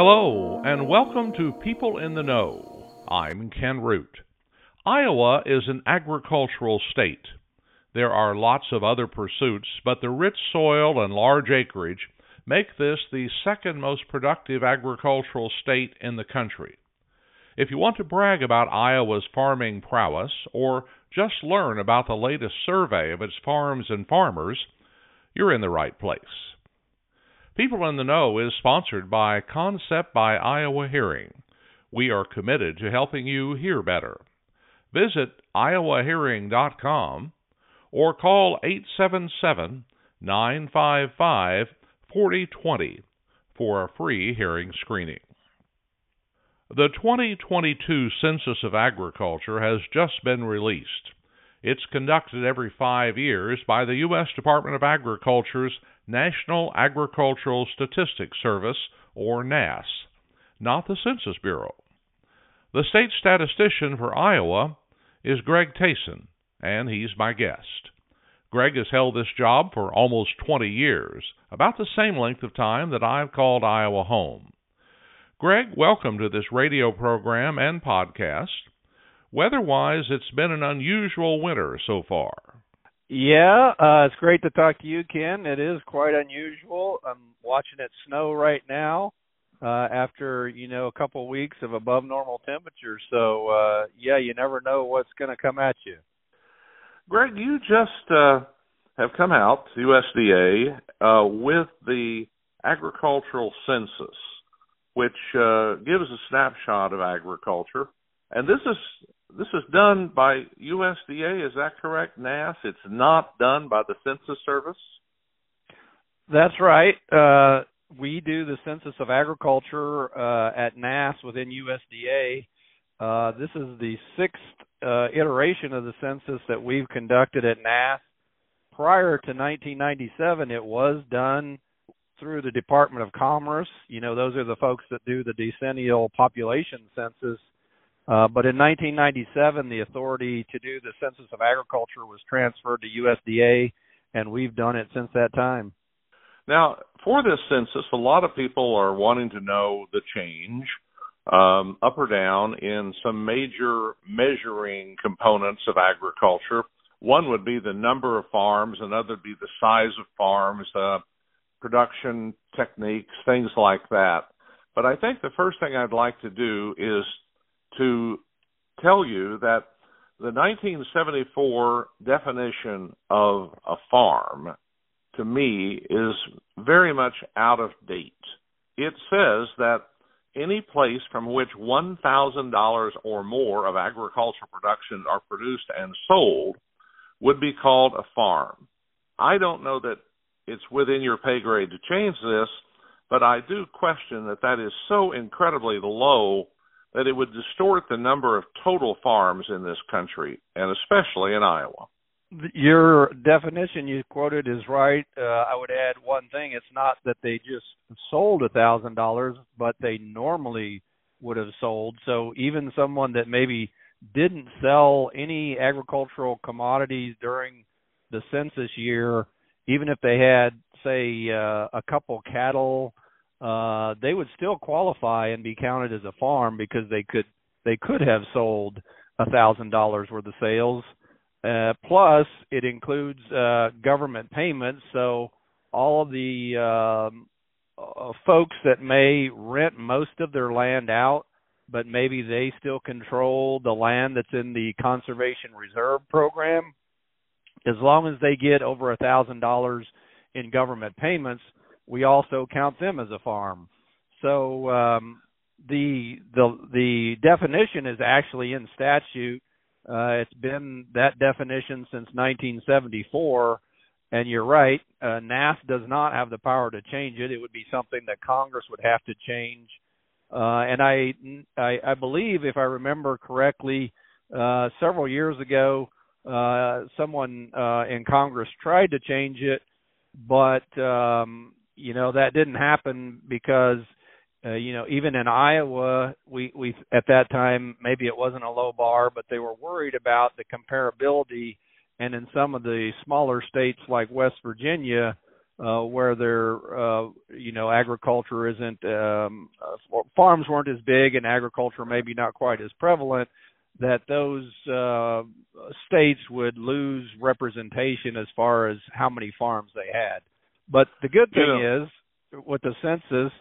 Hello, and welcome to People in the Know. I'm Ken Root. Iowa is an agricultural state. There are lots of other pursuits, but the rich soil and large acreage make this the second most productive agricultural state in the country. If you want to brag about Iowa's farming prowess, or just learn about the latest survey of its farms and farmers, you're in the right place. People in the Know is sponsored by Concept by Iowa Hearing. We are committed to helping you hear better. Visit iowahearing.com or call 877 955 4020 for a free hearing screening. The 2022 Census of Agriculture has just been released. It's conducted every five years by the U.S. Department of Agriculture's National Agricultural Statistics Service, or NASS, not the Census Bureau. The state statistician for Iowa is Greg Thiessen, and he's my guest. Greg has held this job for almost 20 years, about the same length of time that I've called Iowa home. Greg, welcome to this radio program and podcast. Weather wise, it's been an unusual winter so far. Yeah, uh, it's great to talk to you, Ken. It is quite unusual. I'm watching it snow right now uh, after you know a couple of weeks of above normal temperatures. So uh, yeah, you never know what's going to come at you. Greg, you just uh, have come out USDA uh, with the agricultural census which uh, gives a snapshot of agriculture. And this is this is done by USDA. Is that correct, NASS? It's not done by the Census Service. That's right. Uh, we do the Census of Agriculture uh, at NASS within USDA. Uh, this is the sixth uh, iteration of the census that we've conducted at NASS. Prior to 1997, it was done through the Department of Commerce. You know, those are the folks that do the decennial population census. Uh, but in 1997, the authority to do the Census of Agriculture was transferred to USDA, and we've done it since that time. Now, for this census, a lot of people are wanting to know the change, um, up or down, in some major measuring components of agriculture. One would be the number of farms, another would be the size of farms. Uh, production techniques, things like that. But I think the first thing I'd like to do is to tell you that the 1974 definition of a farm to me is very much out of date. It says that any place from which $1,000 or more of agricultural production are produced and sold would be called a farm. I don't know that it's within your pay grade to change this, but I do question that that is so incredibly low that it would distort the number of total farms in this country, and especially in Iowa. Your definition you quoted is right. Uh, I would add one thing: it's not that they just sold a thousand dollars, but they normally would have sold. So even someone that maybe didn't sell any agricultural commodities during the census year even if they had say uh, a couple cattle uh they would still qualify and be counted as a farm because they could they could have sold a thousand dollars worth of sales. Uh plus it includes uh government payments. So all of the um uh, folks that may rent most of their land out but maybe they still control the land that's in the conservation reserve program as long as they get over a thousand dollars in government payments, we also count them as a farm. So um, the the the definition is actually in statute. Uh, it's been that definition since 1974, and you're right. Uh, NASS does not have the power to change it. It would be something that Congress would have to change. Uh, and I, I I believe, if I remember correctly, uh, several years ago, uh, someone uh, in Congress tried to change it, but um, you know that didn't happen because uh, you know even in Iowa, we we at that time maybe it wasn't a low bar, but they were worried about the comparability, and in some of the smaller states like West Virginia. uh, where their uh, you know agriculture isn't um, uh, farms weren't as big and agriculture maybe not quite as prevalent that those uh, states would lose representation as far as how many farms they had. But the good thing yeah. is with the census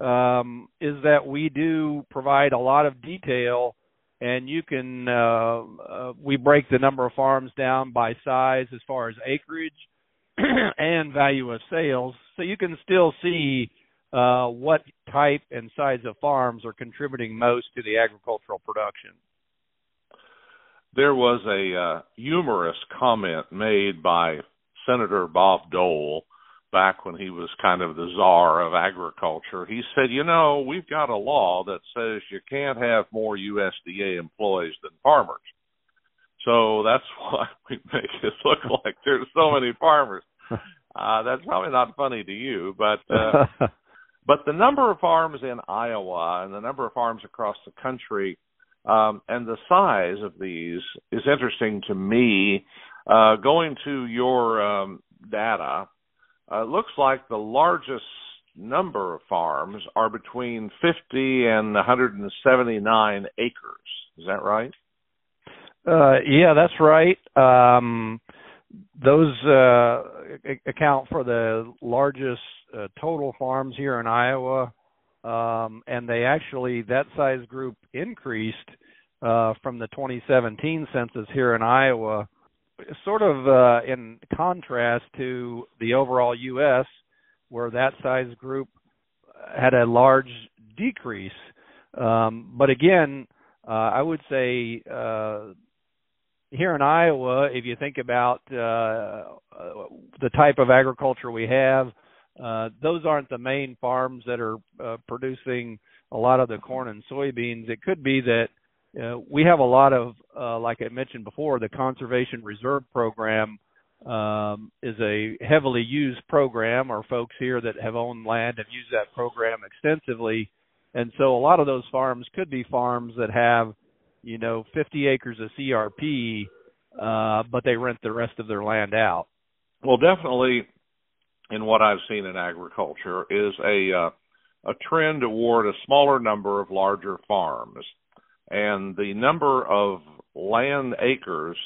um, is that we do provide a lot of detail and you can uh, uh, we break the number of farms down by size as far as acreage and value of sales, so you can still see uh, what type and size of farms are contributing most to the agricultural production. There was a uh, humorous comment made by Senator Bob Dole back when he was kind of the czar of agriculture. He said, "You know, we've got a law that says you can't have more USDA employees than farmers." So that's why we make it look like there's so many farmers. Uh, that's probably not funny to you, but uh, but the number of farms in Iowa and the number of farms across the country um, and the size of these is interesting to me. Uh, going to your um, data, uh, looks like the largest number of farms are between 50 and 179 acres. Is that right? Uh, yeah, that's right. Um, those uh, account for the largest uh, total farms here in Iowa, um, and they actually that size group increased uh, from the 2017 census here in Iowa, sort of uh, in contrast to the overall U.S., where that size group had a large decrease. Um, but again, uh, I would say uh, here in Iowa, if you think about uh, uh, the type of agriculture we have, uh, those aren't the main farms that are producing a lot of the corn and soybeans. It could be that uh, we have a lot of, uh, like I mentioned before, the Conservation Reserve Program um, is a heavily used program. Our folks here that have owned land have used that program extensively, and so a lot of those farms could be farms that have you know, 50 acres of CRP, uh, but they rent the rest of their land out. Well, definitely, in what I've seen in agriculture, is a uh, a trend toward a smaller number of larger farms, and the number of land acres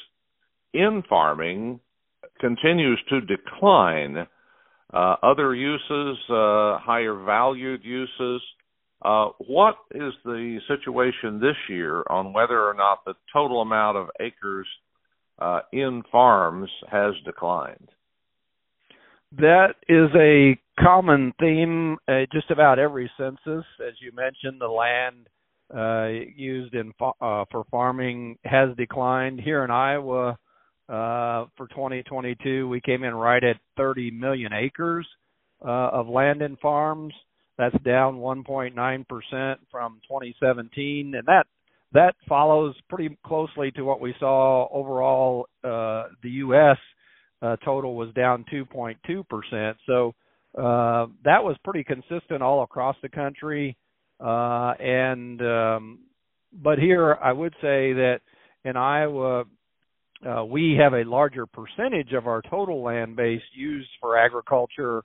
in farming continues to decline. Uh, other uses, uh, higher valued uses, uh, what is the situation this year on whether or not the total amount of acres uh, in farms has declined? That is a common theme uh, just about every census. As you mentioned, the land uh, used in uh, for farming has declined. Here in Iowa, uh, for 2022, we came in right at 30 million acres uh, of land in farms. That's down 1.9% from 2017, and that that follows pretty closely to what we saw overall. Uh, the U.S. Uh, total was down 2.2%, so uh, that was pretty consistent all across the country. Uh, and um, but here, I would say that in Iowa, uh, we have a larger percentage of our total land base used for agriculture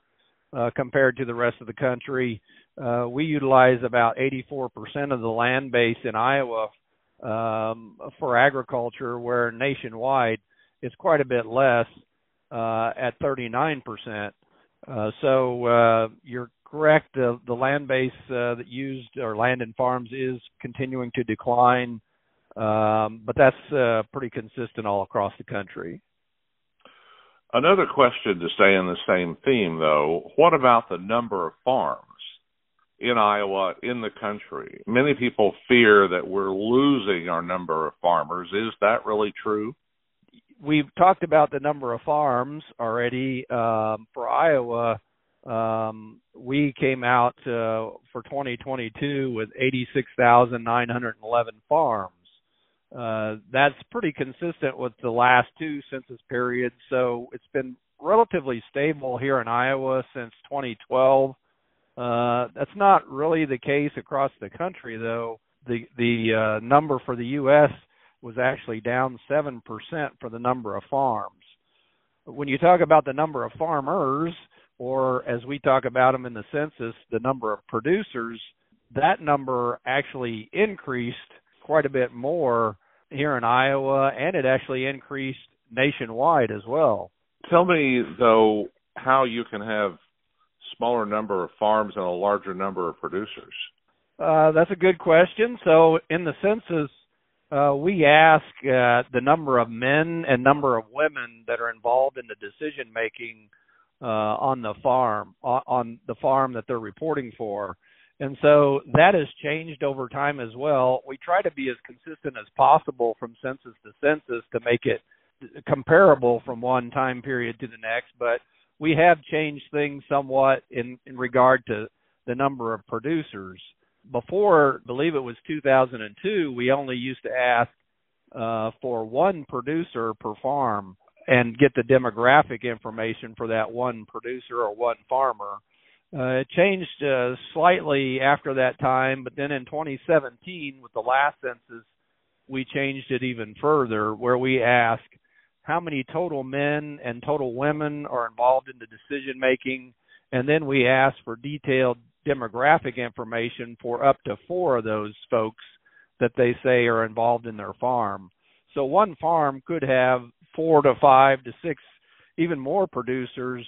uh, compared to the rest of the country. Uh, we utilize about 84% of the land base in Iowa um, for agriculture, where nationwide it's quite a bit less uh, at 39%. Uh, so uh, you're correct. The, the land base uh, that used or land and farms is continuing to decline, um, but that's uh, pretty consistent all across the country. Another question to stay in the same theme, though, what about the number of farms in Iowa, in the country? Many people fear that we're losing our number of farmers. Is that really true? We've talked about the number of farms already. Um, for Iowa, um, we came out uh, for 2022 with 86,911 farms. Uh, that's pretty consistent with the last two census periods. So it's been relatively stable here in Iowa since 2012. Uh, that's not really the case across the country, though. The the uh, number for the U.S. was actually down seven percent for the number of farms. When you talk about the number of farmers, or as we talk about them in the census, the number of producers, that number actually increased quite a bit more here in Iowa, and it actually increased nationwide as well. Tell me though how you can have smaller number of farms and a larger number of producers. Uh, that's a good question. So in the census, uh, we ask uh, the number of men and number of women that are involved in the decision making uh, on the farm, on, the farm that they're reporting for. And so that has changed over time as well. We try to be as consistent as possible from census to census to make it comparable from one time period to the next, but we have changed things somewhat in, in regard to the number of producers. Before, I believe it was 2002, we only used to ask uh, for one producer per farm and get the demographic information for that one producer or one farmer. Uh, it changed uh, slightly after that time, but then in 2017, with the last census, we changed it even further, where we ask how many total men and total women are involved in the decision making, and then we ask for detailed demographic information for up to four of those folks that they say are involved in their farm. So one farm could have four to five to six, even more producers,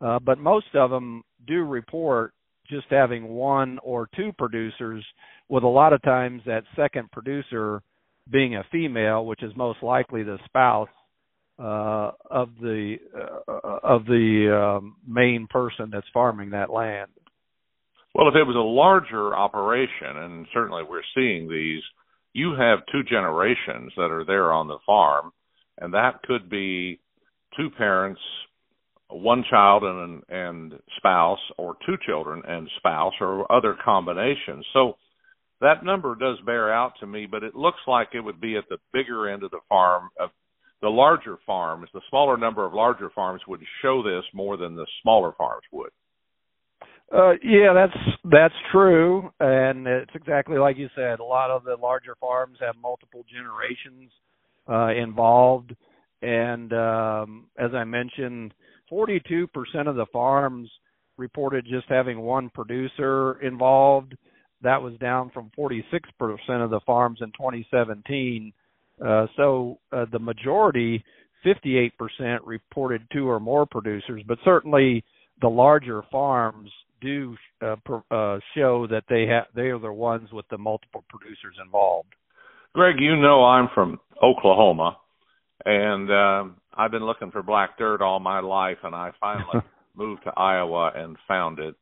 uh, but most of them do report just having one or two producers, with a lot of times that second producer being a female, which is most likely the spouse uh, of the uh, of the um, main person that's farming that land. Well, if it was a larger operation, and certainly we're seeing these, you have two generations that are there on the farm, and that could be two parents one child and and spouse or two children and spouse or other combinations. So that number does bear out to me, but it looks like it would be at the bigger end of the farm of the larger farms. The smaller number of larger farms would show this more than the smaller farms would. Uh, yeah, that's that's true, and it's exactly like you said. A lot of the larger farms have multiple generations uh, involved, and um, as I mentioned, 42% of the farms reported just having one producer involved. That was down from 46% of the farms in 2017. Uh, so uh, the majority, 58%, reported two or more producers, but certainly the larger farms do uh, uh, show that they have they are the ones with the multiple producers involved. Greg, you know I'm from Oklahoma, and um, I've been looking for black dirt all my life, and I finally moved to Iowa and found it.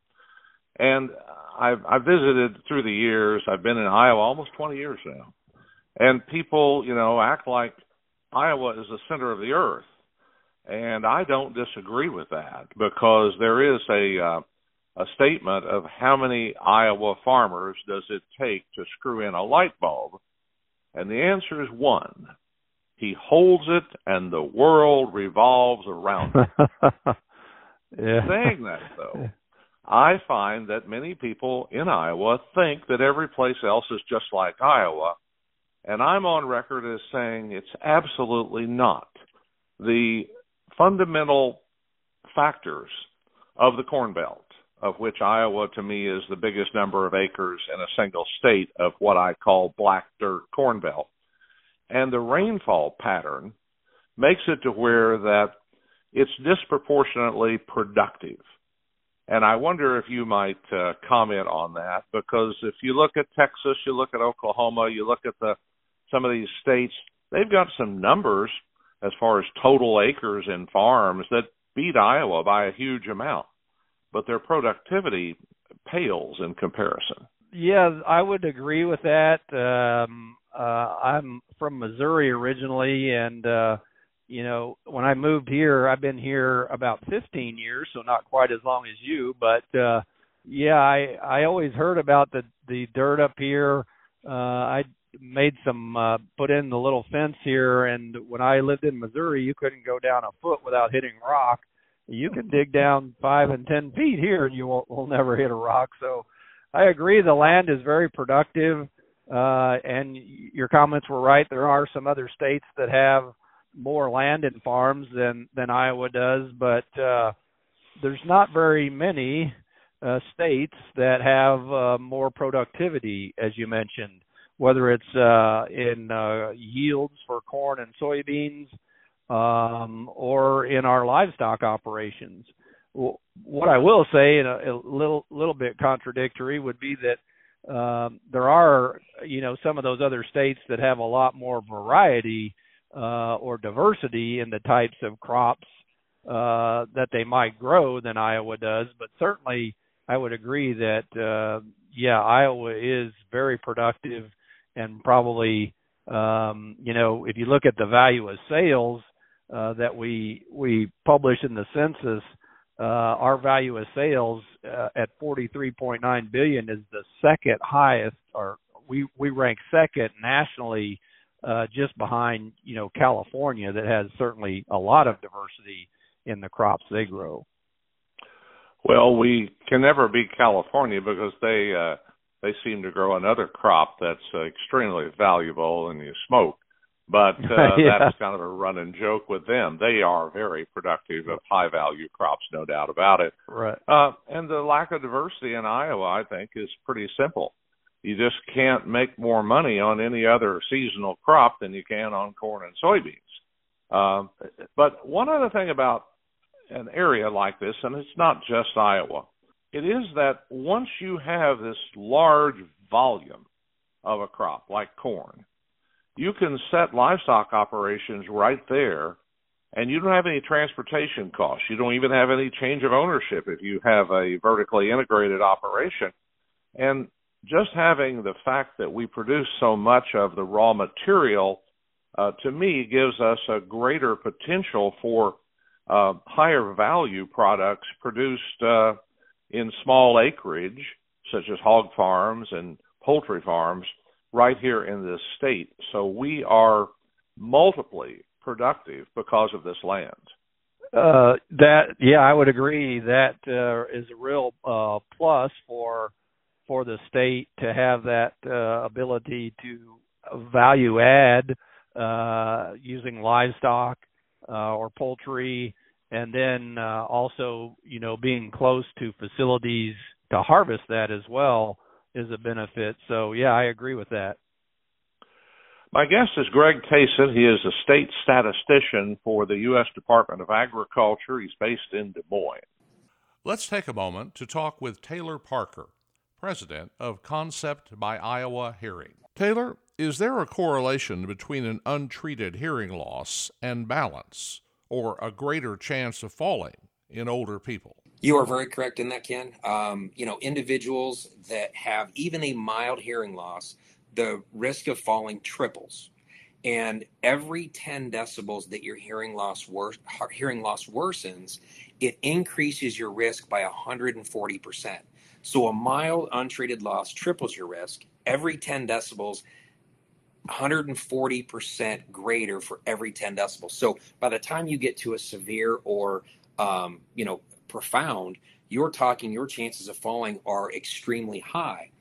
And I've I've visited through the years. I've been in Iowa almost 20 years now, and people, you know, act like Iowa is the center of the earth, and I don't disagree with that because there is a uh, a statement of how many Iowa farmers does it take to screw in a light bulb, and the answer is one. He holds it, and the world revolves around it. yeah. Saying that, though, I find that many people in Iowa think that every place else is just like Iowa, and I'm on record as saying it's absolutely not. The fundamental factors of the Corn Belt, of which Iowa to me is the biggest number of acres in a single state of what I call black dirt Corn Belt, and the rainfall pattern makes it to where that it's disproportionately productive. And I wonder if you might uh, comment on that because if you look at Texas, you look at Oklahoma, you look at the some of these states, they've got some numbers as far as total acres in farms that beat Iowa by a huge amount, but their productivity pales in comparison. Yeah, I would agree with that. Um, uh, I'm from Missouri originally, and uh, you know, when I moved here, I've been here about 15 years, so not quite as long as you, but uh, yeah, I I always heard about the the dirt up here. Uh, I made some uh, put in the little fence here, and when I lived in Missouri, you couldn't go down a foot without hitting rock. You can dig down five and ten feet here, and you will, will never hit a rock. So I agree, the land is very productive. Uh, and your comments were right. There are some other states that have more land and farms than than Iowa does, but uh, there's not very many uh, states that have uh, more productivity, as you mentioned, whether it's uh, in uh, yields for corn and soybeans um, or in our livestock operations. What I will say, and a, a little little bit contradictory, would be that um, there are, you know, some of those other states that have a lot more variety uh, or diversity in the types of crops uh, that they might grow than Iowa does. But certainly, I would agree that uh, yeah, Iowa is very productive and probably um, you know if you look at the value of sales uh, that we we publish in the census, uh, our value of sales uh, at 43.9 billion is the second highest, or we we rank second nationally, uh, just behind you know California that has certainly a lot of diversity in the crops they grow. Well, we can never beat California because they uh, they seem to grow another crop that's uh, extremely valuable, and you smoke. But uh, yeah. that's kind of a running joke with them. They are very productive of high value crops, no doubt about it. Right. Uh, and the lack of diversity in Iowa, I think, is pretty simple. You just can't make more money on any other seasonal crop than you can on corn and soybeans. Um, but one other thing about an area like this, and it's not just Iowa, it is that once you have this large volume of a crop like corn, you can set livestock operations right there and you don't have any transportation costs. You don't even have any change of ownership if you have a vertically integrated operation. And just having the fact that we produce so much of the raw material, uh, to me, gives us a greater potential for uh, higher value products produced uh, in small acreage, such as hog farms and poultry farms, right here in this state. So we are multiply productive because of this land. Uh, that yeah, I would agree. That uh, is a real uh, plus for for the state to have that uh, ability to value add uh, using livestock uh, or poultry, and then also you know being close to facilities to harvest that as well is a benefit. So yeah, I agree with that. My guest is Greg Thiessen. He is a state statistician for the U.S. Department of Agriculture. He's based in Des Moines. Let's take a moment to talk with Taylor Parker, president of Concept by Iowa Hearing. Taylor, is there a correlation between an untreated hearing loss and balance, or a greater chance of falling in older people? You are very correct in that, Ken. Um, you know, individuals that have even a mild hearing loss, the risk of falling triples. And every 10 decibels that your hearing loss wor- hearing loss worsens, it increases your risk by 140%. So a mild untreated loss triples your risk. Every 10 decibels, 140% greater for every 10 decibels. So by the time you get to a severe or um, you know profound, you're talking your chances of falling are extremely high.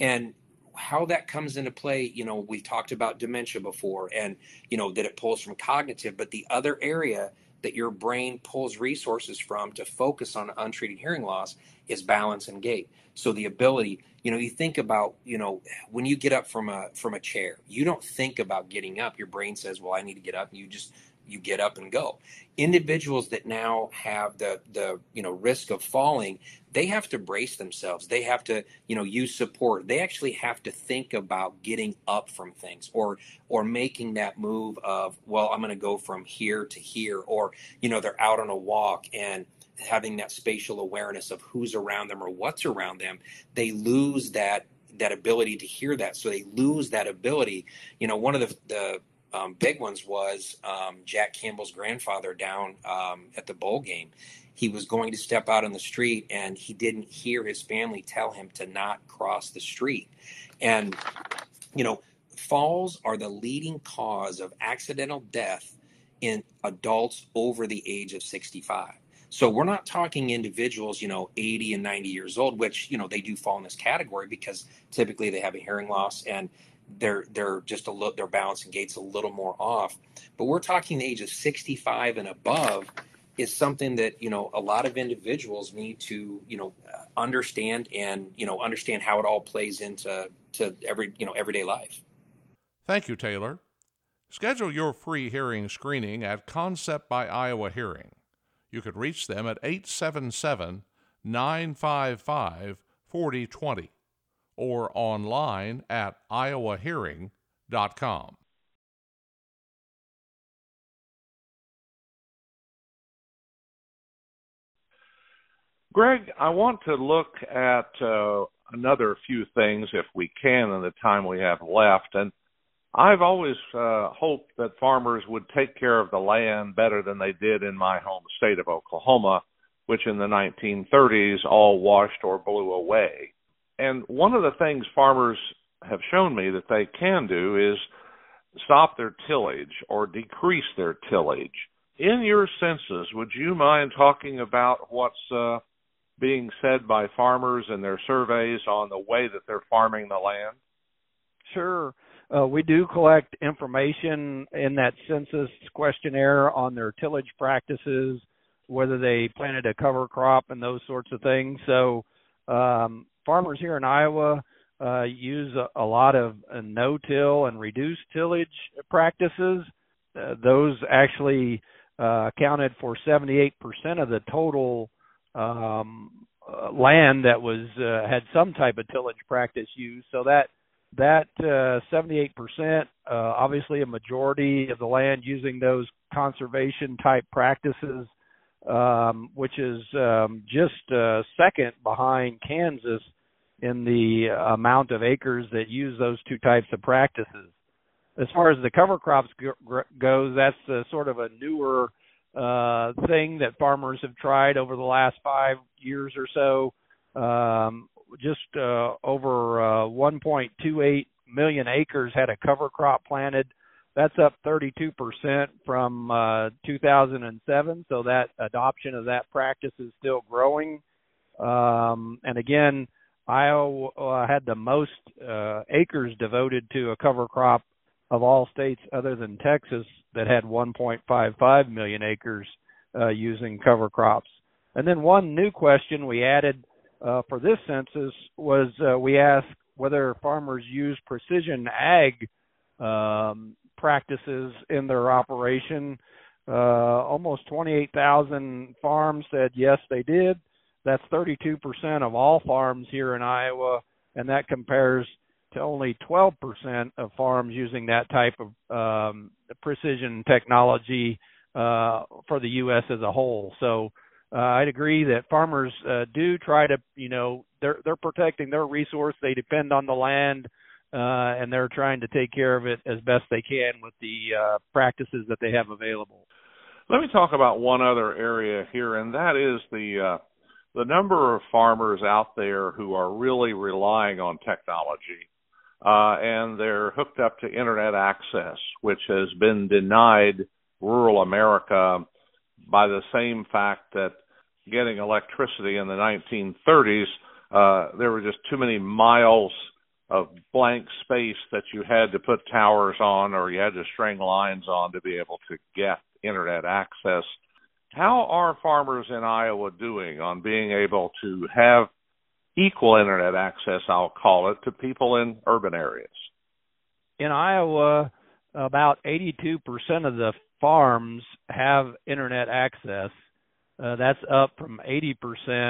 And how that comes into play, you know, we talked about dementia before and, you know, that it pulls from cognitive, but the other area that your brain pulls resources from to focus on untreated hearing loss is balance and gait. So the ability, you know, you think about, you know, when you get up from a from a chair, you don't think about getting up. Your brain says, "Well, I need to get up." And you just you get up and go. Individuals that now have the the you know risk of falling, they have to brace themselves. They have to you know use support. They actually have to think about getting up from things or or making that move of well, I'm going to go from here to here, or you know they're out on a walk and having that spatial awareness of who's around them or what's around them. They lose that that ability to hear that so they lose that ability you know one of the, the um, big ones was um, Jack Campbell's grandfather down um, at the bowl game. He was going to step out on the street and he didn't hear his family tell him to not cross the street. And, you know, falls are the leading cause of accidental death in adults over the age of 65. So we're not talking individuals, you know, 80 and 90 years old, which, you know, they do fall in this category because typically they have a hearing loss and they're they're just a little their balance and gait's a little more off. But we're talking the age of 65 and above. is something that you know a lot of individuals need to you know understand and you know understand how it all plays into to every you know everyday life. Thank you, Taylor. Schedule your free hearing screening at Concept by Iowa Hearing. You could reach them at 877 955 4020 or online at iowahearing.com. Greg, I want to look at uh, another few things, if we can, in the time we have left. And I've always uh, hoped that farmers would take care of the land better than they did in my home state of Oklahoma, which in the 1930s all washed or blew away. And one of the things farmers have shown me that they can do is stop their tillage or decrease their tillage. In your census, would you mind talking about what's uh, being said by farmers in their surveys on the way that they're farming the land? Sure. Uh, we do collect information in that census questionnaire on their tillage practices, whether they planted a cover crop and those sorts of things. So, um, farmers here in Iowa uh, use a, a, lot of uh, no-till and reduced tillage practices. Uh, those actually uh, accounted for 78% of the total um, uh, land that was uh, had some type of tillage practice used. So that that uh, 78%, uh, obviously a majority of the land using those conservation type practices, um, which is um, just uh, second behind Kansas in the amount of acres that use those two types of practices. As far as the cover crops go, goes, that's uh, sort of a newer uh, thing that farmers have tried over the last five years or so. Um, just uh, over uh, 1.28 million acres had a cover crop planted. That's up 32% from uh, 2007. So that adoption of that practice is still growing. Um, and again, Iowa had the most uh, acres devoted to a cover crop of all states other than Texas that had 1.55 million acres uh, using cover crops. And then one new question we added uh, for this census was uh, we asked whether farmers use precision ag um, practices in their operation. Uh, almost 28,000 farms said yes, they did. That's 32% of all farms here in Iowa, and that compares to only 12% of farms using that type of um, precision technology uh, for the U.S. as a whole. So uh, I'd agree that farmers uh, do try to, you know, they're they're protecting their resource. They depend on the land, uh, and they're trying to take care of it as best they can with the uh, practices that they have available. Let me talk about one other area here, and that is the uh, the number of farmers out there who are really relying on technology uh, and they're hooked up to internet access, which has been denied rural America by the same fact that getting electricity in the 1930s, uh, there were just too many miles of blank space that you had to put towers on or you had to string lines on to be able to get internet access. How are farmers in Iowa doing on being able to have equal internet access, I'll call it, to people in urban areas. In Iowa, about 82% of the farms have internet access. Uh, that's up from 80%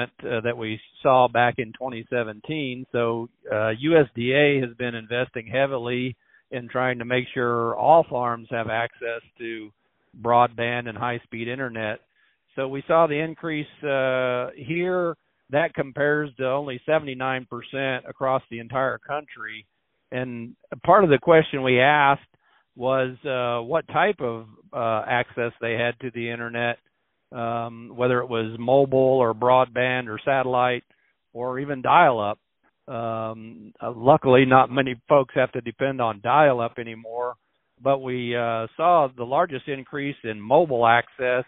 uh, that we saw back in 2017. So uh, USDA has been investing heavily in trying to make sure all farms have access to broadband and high-speed internet. So we saw the increase uh, here that compares to only 79% across the entire country. And part of the question we asked was uh, what type of uh, access they had to the internet, um, whether it was mobile or broadband or satellite or even dial-up. Um, uh, luckily, not many folks have to depend on dial-up anymore, but we uh, saw the largest increase in mobile access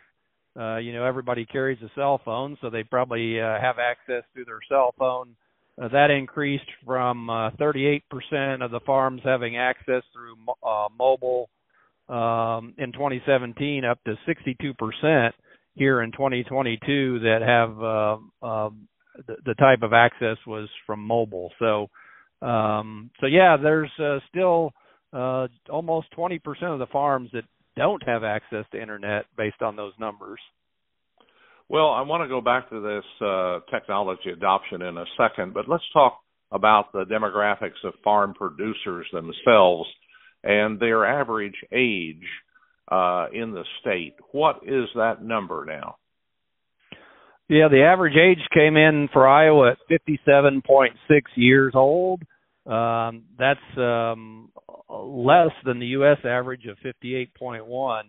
uh, you know, everybody carries a cell phone, so they probably uh, have access through their cell phone. Uh, that increased from uh, 38% of the farms having access through uh, mobile um, in 2017 up to 62% here in 2022 that have uh, uh, the, the type of access was from mobile. So, um, so yeah, there's uh, still uh, almost 20% of the farms that don't have access to internet based on those numbers. Well, I want to go back to this uh, technology adoption in a second, but let's talk about the demographics of farm producers themselves and their average age uh, in the state. What is that number now? Yeah, the average age came in for Iowa at 57.6 years old. Um, that's um, less than the U.S. average of 58.1.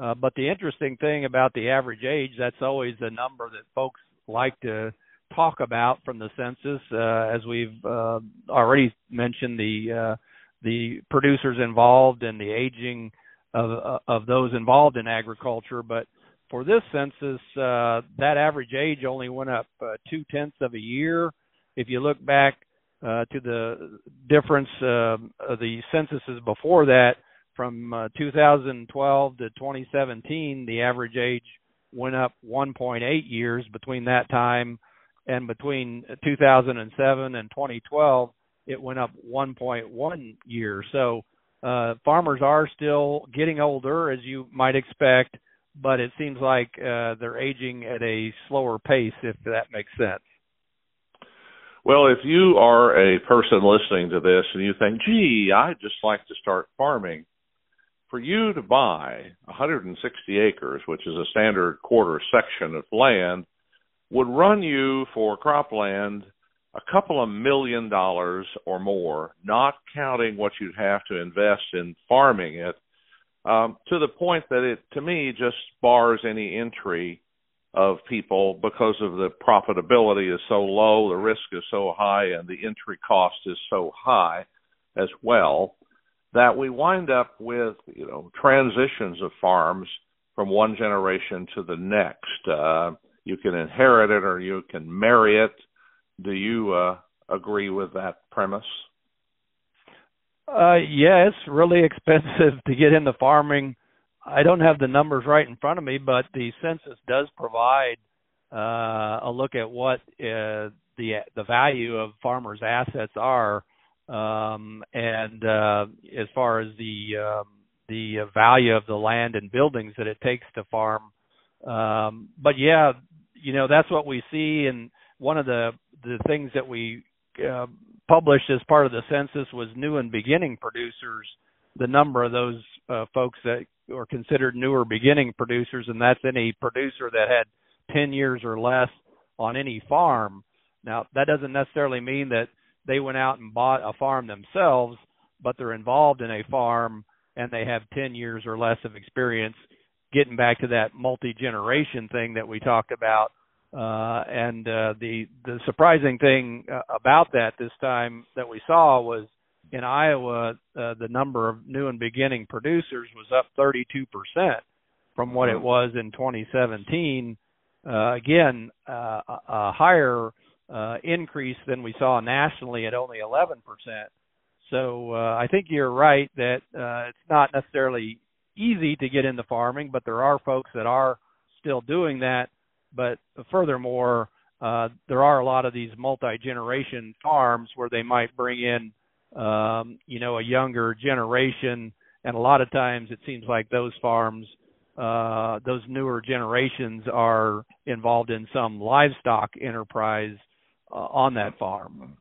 Uh, but the interesting thing about the average age, that's always the number that folks like to talk about from the census. Uh, as we've uh, already mentioned, the uh, the producers involved in the aging of of those involved in agriculture. But for this census, uh, that average age only went up uh, two tenths of a year. If you look back uh, to the difference uh, of the censuses before that, from uh, 2012 to 2017, the average age went up 1.8 years between that time, and between 2007 and 2012, it went up 1.1 years. So uh, farmers are still getting older, as you might expect, but it seems like uh, they're aging at a slower pace, if that makes sense. Well, if you are a person listening to this and you think, gee, I'd just like to start farming, for you to buy 160 acres, which is a standard quarter section of land, would run you for cropland a couple of million dollars or more, not counting what you'd have to invest in farming it, um, to the point that it, to me, just bars any entry of people because of the profitability is so low, the risk is so high, and the entry cost is so high as well that we wind up with you know transitions of farms from one generation to the next. Uh, you can inherit it or you can marry it. Do you uh, agree with that premise? Uh, yeah, really expensive to get into farming. I don't have the numbers right in front of me, but the census does provide uh, a look at what uh, the the value of farmers' assets are um, and uh, as far as the um, the value of the land and buildings that it takes to farm. Um, but yeah, you know that's what we see, and one of the the things that we uh, published as part of the census was new and beginning producers. The number of those uh, folks that are considered newer beginning producers, and that's any producer that had 10 years or less on any farm. Now, that doesn't necessarily mean that they went out and bought a farm themselves, but they're involved in a farm and they have 10 years or less of experience getting back to that multi-generation thing that we talked about uh, and uh, the the surprising thing uh, about that this time that we saw was in Iowa uh, the number of new and beginning producers was up 32% from what it was in 2017 uh, again uh, a higher uh, increase than we saw nationally at only 11%. So uh, I think you're right that uh, it's not necessarily easy to get into farming, but there are folks that are still doing that. But furthermore, uh, there are a lot of these multi-generation farms where they might bring in, um, you know, a younger generation, and a lot of times it seems like those farms, uh, those newer generations are involved in some livestock enterprise uh, on that farm.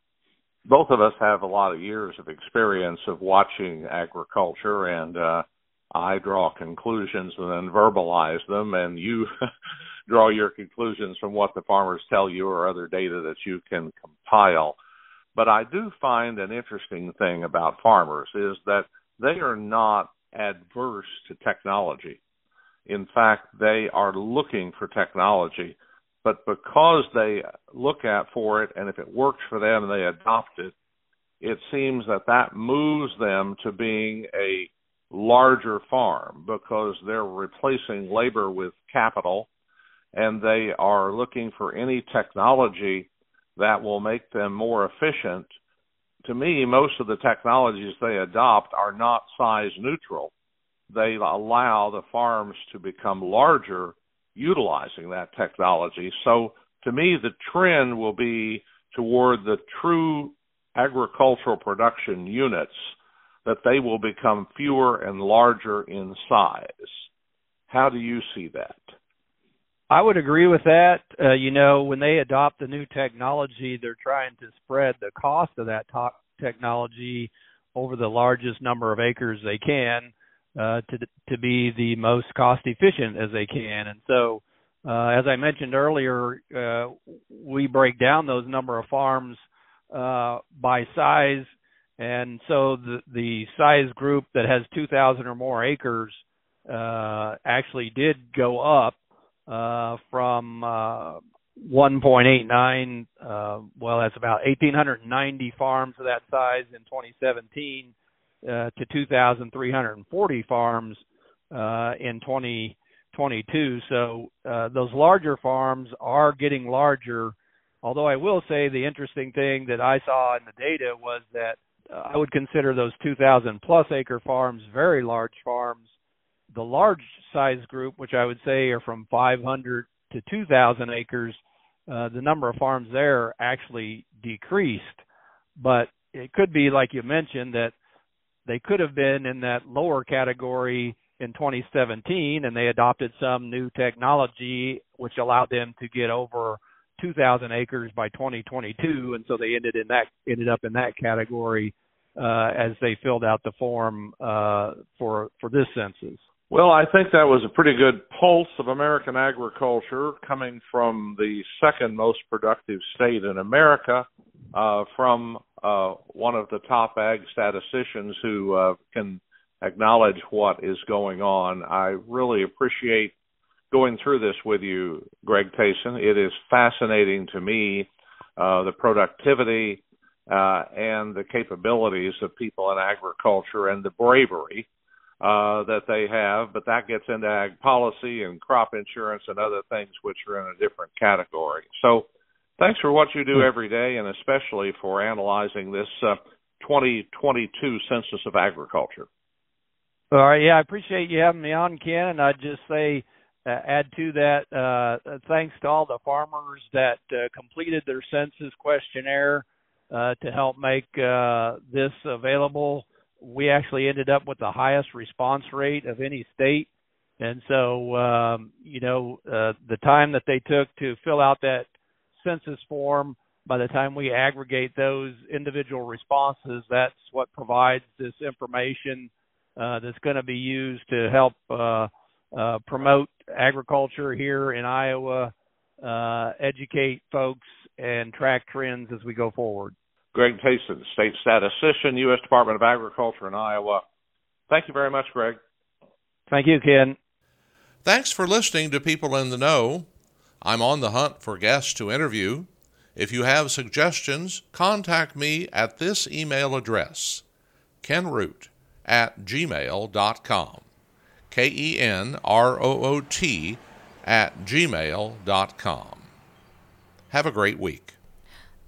Both of us have a lot of years of experience of watching agriculture, and uh, I draw conclusions and then verbalize them, and you draw your conclusions from what the farmers tell you or other data that you can compile. But I do find an interesting thing about farmers is that they are not adverse to technology. In fact, they are looking for technology but because they look at for it and if it works for them and they adopt it, it seems that that moves them to being a larger farm because they're replacing labor with capital and they are looking for any technology that will make them more efficient. To me, most of the technologies they adopt are not size neutral. They allow the farms to become larger utilizing that technology. So to me, the trend will be toward the true agricultural production units that they will become fewer and larger in size. How do you see that? I would agree with that. Uh, you know, when they adopt the new technology, they're trying to spread the cost of that to- technology over the largest number of acres they can uh, to to be the most cost efficient as they can. And so, uh, as I mentioned earlier, uh, we break down those number of farms uh, by size, and so the the size group that has 2,000 or more acres uh, actually did go up from uh, 1.89. Uh, well, that's about 1,890 farms of that size in 2017 uh, to 2,340 farms uh, in 2022. So uh, those larger farms are getting larger. Although I will say the interesting thing that I saw in the data was that uh, I would consider those 2,000 plus acre farms very large farms the large size group, which I would say are from 500 to 2,000 acres, uh, the number of farms there actually decreased. But it could be, like you mentioned, that they could have been in that lower category in 2017 and they adopted some new technology which allowed them to get over 2,000 acres by 2022, and so they ended in that ended up in that category uh, as they filled out the form uh, for for this census. Well, I think that was a pretty good pulse of American agriculture coming from the second most productive state in America, uh, from uh, one of the top ag statisticians who uh, can acknowledge what is going on. I really appreciate going through this with you, Greg Thiessen. It is fascinating to me uh, the productivity uh, and the capabilities of people in agriculture and the bravery uh, that they have, but that gets into ag policy and crop insurance and other things which are in a different category. So, thanks for what you do every day, and especially for analyzing this uh, 2022 Census of Agriculture. All right, yeah, I appreciate you having me on, Ken. And I'd just say, uh, add to that, uh, thanks to all the farmers that uh, completed their census questionnaire uh, to help make uh, this available we actually ended up with the highest response rate of any state. And so, um, you know, uh, the time that they took to fill out that census form, by the time we aggregate those individual responses, that's what provides this information uh, that's going to be used to help uh, uh, promote agriculture here in Iowa, uh, educate folks, and track trends as we go forward. Greg Thiessen, State Statistician, U.S. Department of Agriculture in Iowa. Thank you very much, Greg. Thank you, Ken. Thanks for listening to People in the Know. I'm on the hunt for guests to interview. If you have suggestions, contact me at this email address kenroot at gmail.com. K E N R O O T at gmail.com. Have a great week.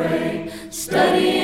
pray, studying